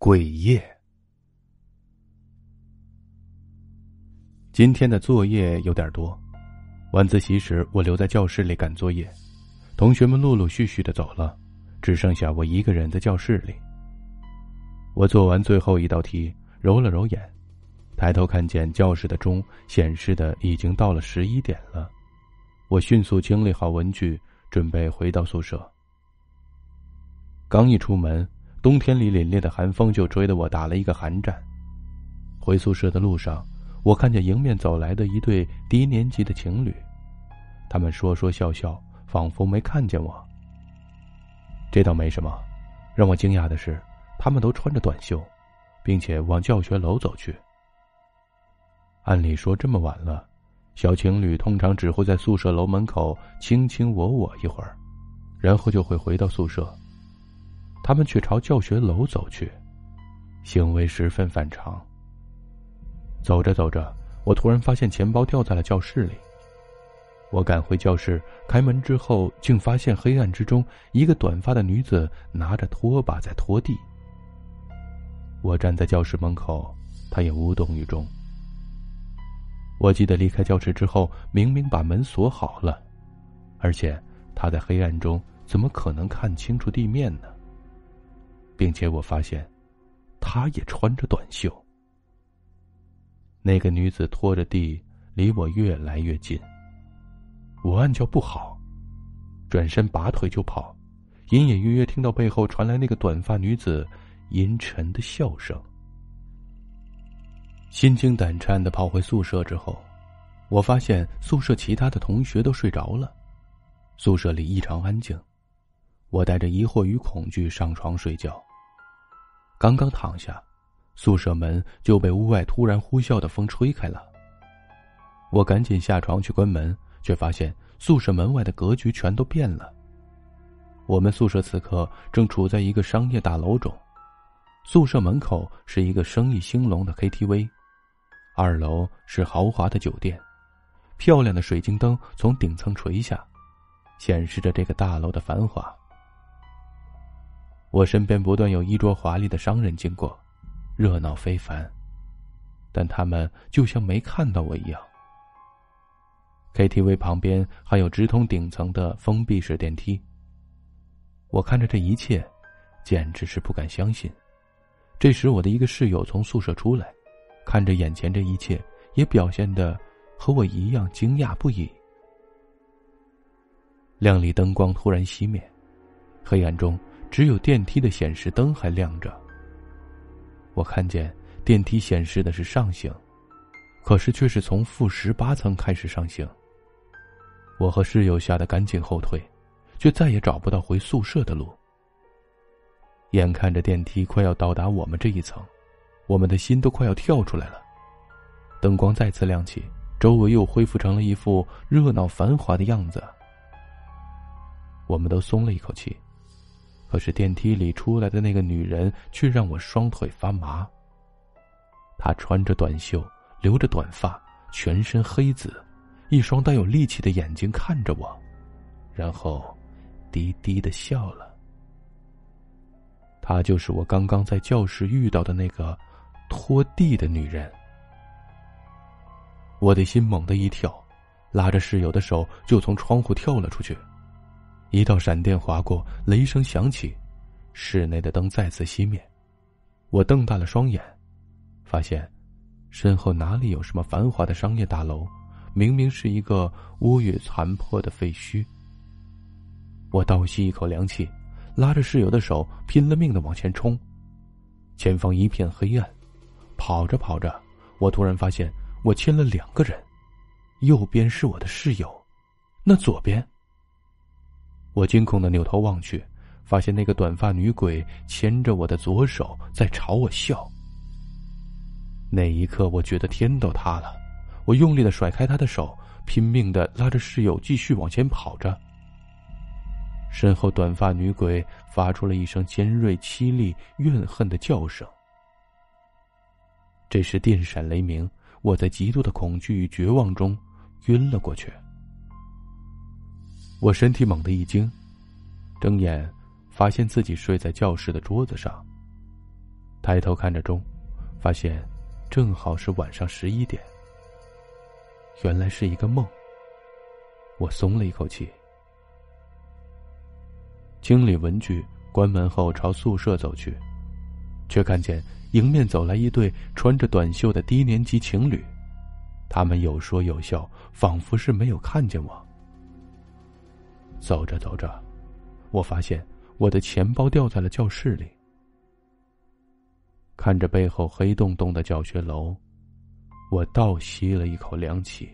鬼夜。今天的作业有点多，晚自习时我留在教室里赶作业，同学们陆陆续续的走了，只剩下我一个人在教室里。我做完最后一道题，揉了揉眼，抬头看见教室的钟显示的已经到了十一点了。我迅速清理好文具，准备回到宿舍。刚一出门。冬天里凛冽的寒风就吹得我打了一个寒战。回宿舍的路上，我看见迎面走来的一对低年级的情侣，他们说说笑笑，仿佛没看见我。这倒没什么，让我惊讶的是，他们都穿着短袖，并且往教学楼走去。按理说这么晚了，小情侣通常只会在宿舍楼门口卿卿我我一会儿，然后就会回到宿舍。他们却朝教学楼走去，行为十分反常。走着走着，我突然发现钱包掉在了教室里。我赶回教室，开门之后，竟发现黑暗之中，一个短发的女子拿着拖把在拖地。我站在教室门口，她也无动于衷。我记得离开教室之后，明明把门锁好了，而且她在黑暗中怎么可能看清楚地面呢？并且我发现，她也穿着短袖。那个女子拖着地离我越来越近。我暗叫不好，转身拔腿就跑，隐隐约约听到背后传来那个短发女子阴沉的笑声。心惊胆颤的跑回宿舍之后，我发现宿舍其他的同学都睡着了，宿舍里异常安静。我带着疑惑与恐惧上床睡觉。刚刚躺下，宿舍门就被屋外突然呼啸的风吹开了。我赶紧下床去关门，却发现宿舍门外的格局全都变了。我们宿舍此刻正处在一个商业大楼中，宿舍门口是一个生意兴隆的 KTV，二楼是豪华的酒店，漂亮的水晶灯从顶层垂下，显示着这个大楼的繁华。我身边不断有衣着华丽的商人经过，热闹非凡，但他们就像没看到我一样。KTV 旁边还有直通顶层的封闭式电梯。我看着这一切，简直是不敢相信。这时，我的一个室友从宿舍出来，看着眼前这一切，也表现的和我一样惊讶不已。亮丽灯光突然熄灭，黑暗中。只有电梯的显示灯还亮着。我看见电梯显示的是上行，可是却是从负十八层开始上行。我和室友吓得赶紧后退，却再也找不到回宿舍的路。眼看着电梯快要到达我们这一层，我们的心都快要跳出来了。灯光再次亮起，周围又恢复成了一副热闹繁华的样子。我们都松了一口气。可是电梯里出来的那个女人却让我双腿发麻。她穿着短袖，留着短发，全身黑紫，一双带有力气的眼睛看着我，然后低低的笑了。她就是我刚刚在教室遇到的那个拖地的女人。我的心猛地一跳，拉着室友的手就从窗户跳了出去。一道闪电划过，雷声响起，室内的灯再次熄灭。我瞪大了双眼，发现身后哪里有什么繁华的商业大楼，明明是一个屋宇残破的废墟。我倒吸一口凉气，拉着室友的手，拼了命的往前冲。前方一片黑暗，跑着跑着，我突然发现我牵了两个人，右边是我的室友，那左边。我惊恐的扭头望去，发现那个短发女鬼牵着我的左手在朝我笑。那一刻，我觉得天都塌了，我用力的甩开她的手，拼命的拉着室友继续往前跑着。身后，短发女鬼发出了一声尖锐、凄厉、怨恨的叫声。这时电闪雷鸣，我在极度的恐惧与绝望中晕了过去。我身体猛地一惊，睁眼，发现自己睡在教室的桌子上。抬头看着钟，发现正好是晚上十一点。原来是一个梦。我松了一口气。清理文具，关门后朝宿舍走去，却看见迎面走来一对穿着短袖的低年级情侣，他们有说有笑，仿佛是没有看见我。走着走着，我发现我的钱包掉在了教室里。看着背后黑洞洞的教学楼，我倒吸了一口凉气。